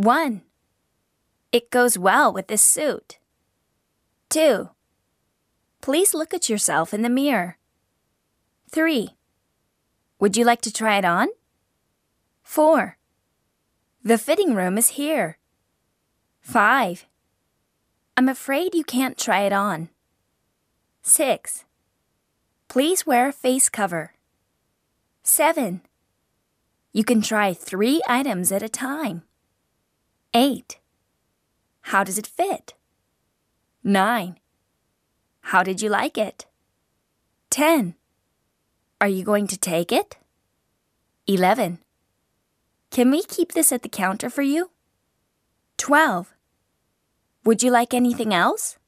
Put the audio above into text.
1. It goes well with this suit. 2. Please look at yourself in the mirror. 3. Would you like to try it on? 4. The fitting room is here. 5. I'm afraid you can't try it on. 6. Please wear a face cover. 7. You can try three items at a time. 8. How does it fit? 9. How did you like it? 10. Are you going to take it? 11. Can we keep this at the counter for you? 12. Would you like anything else?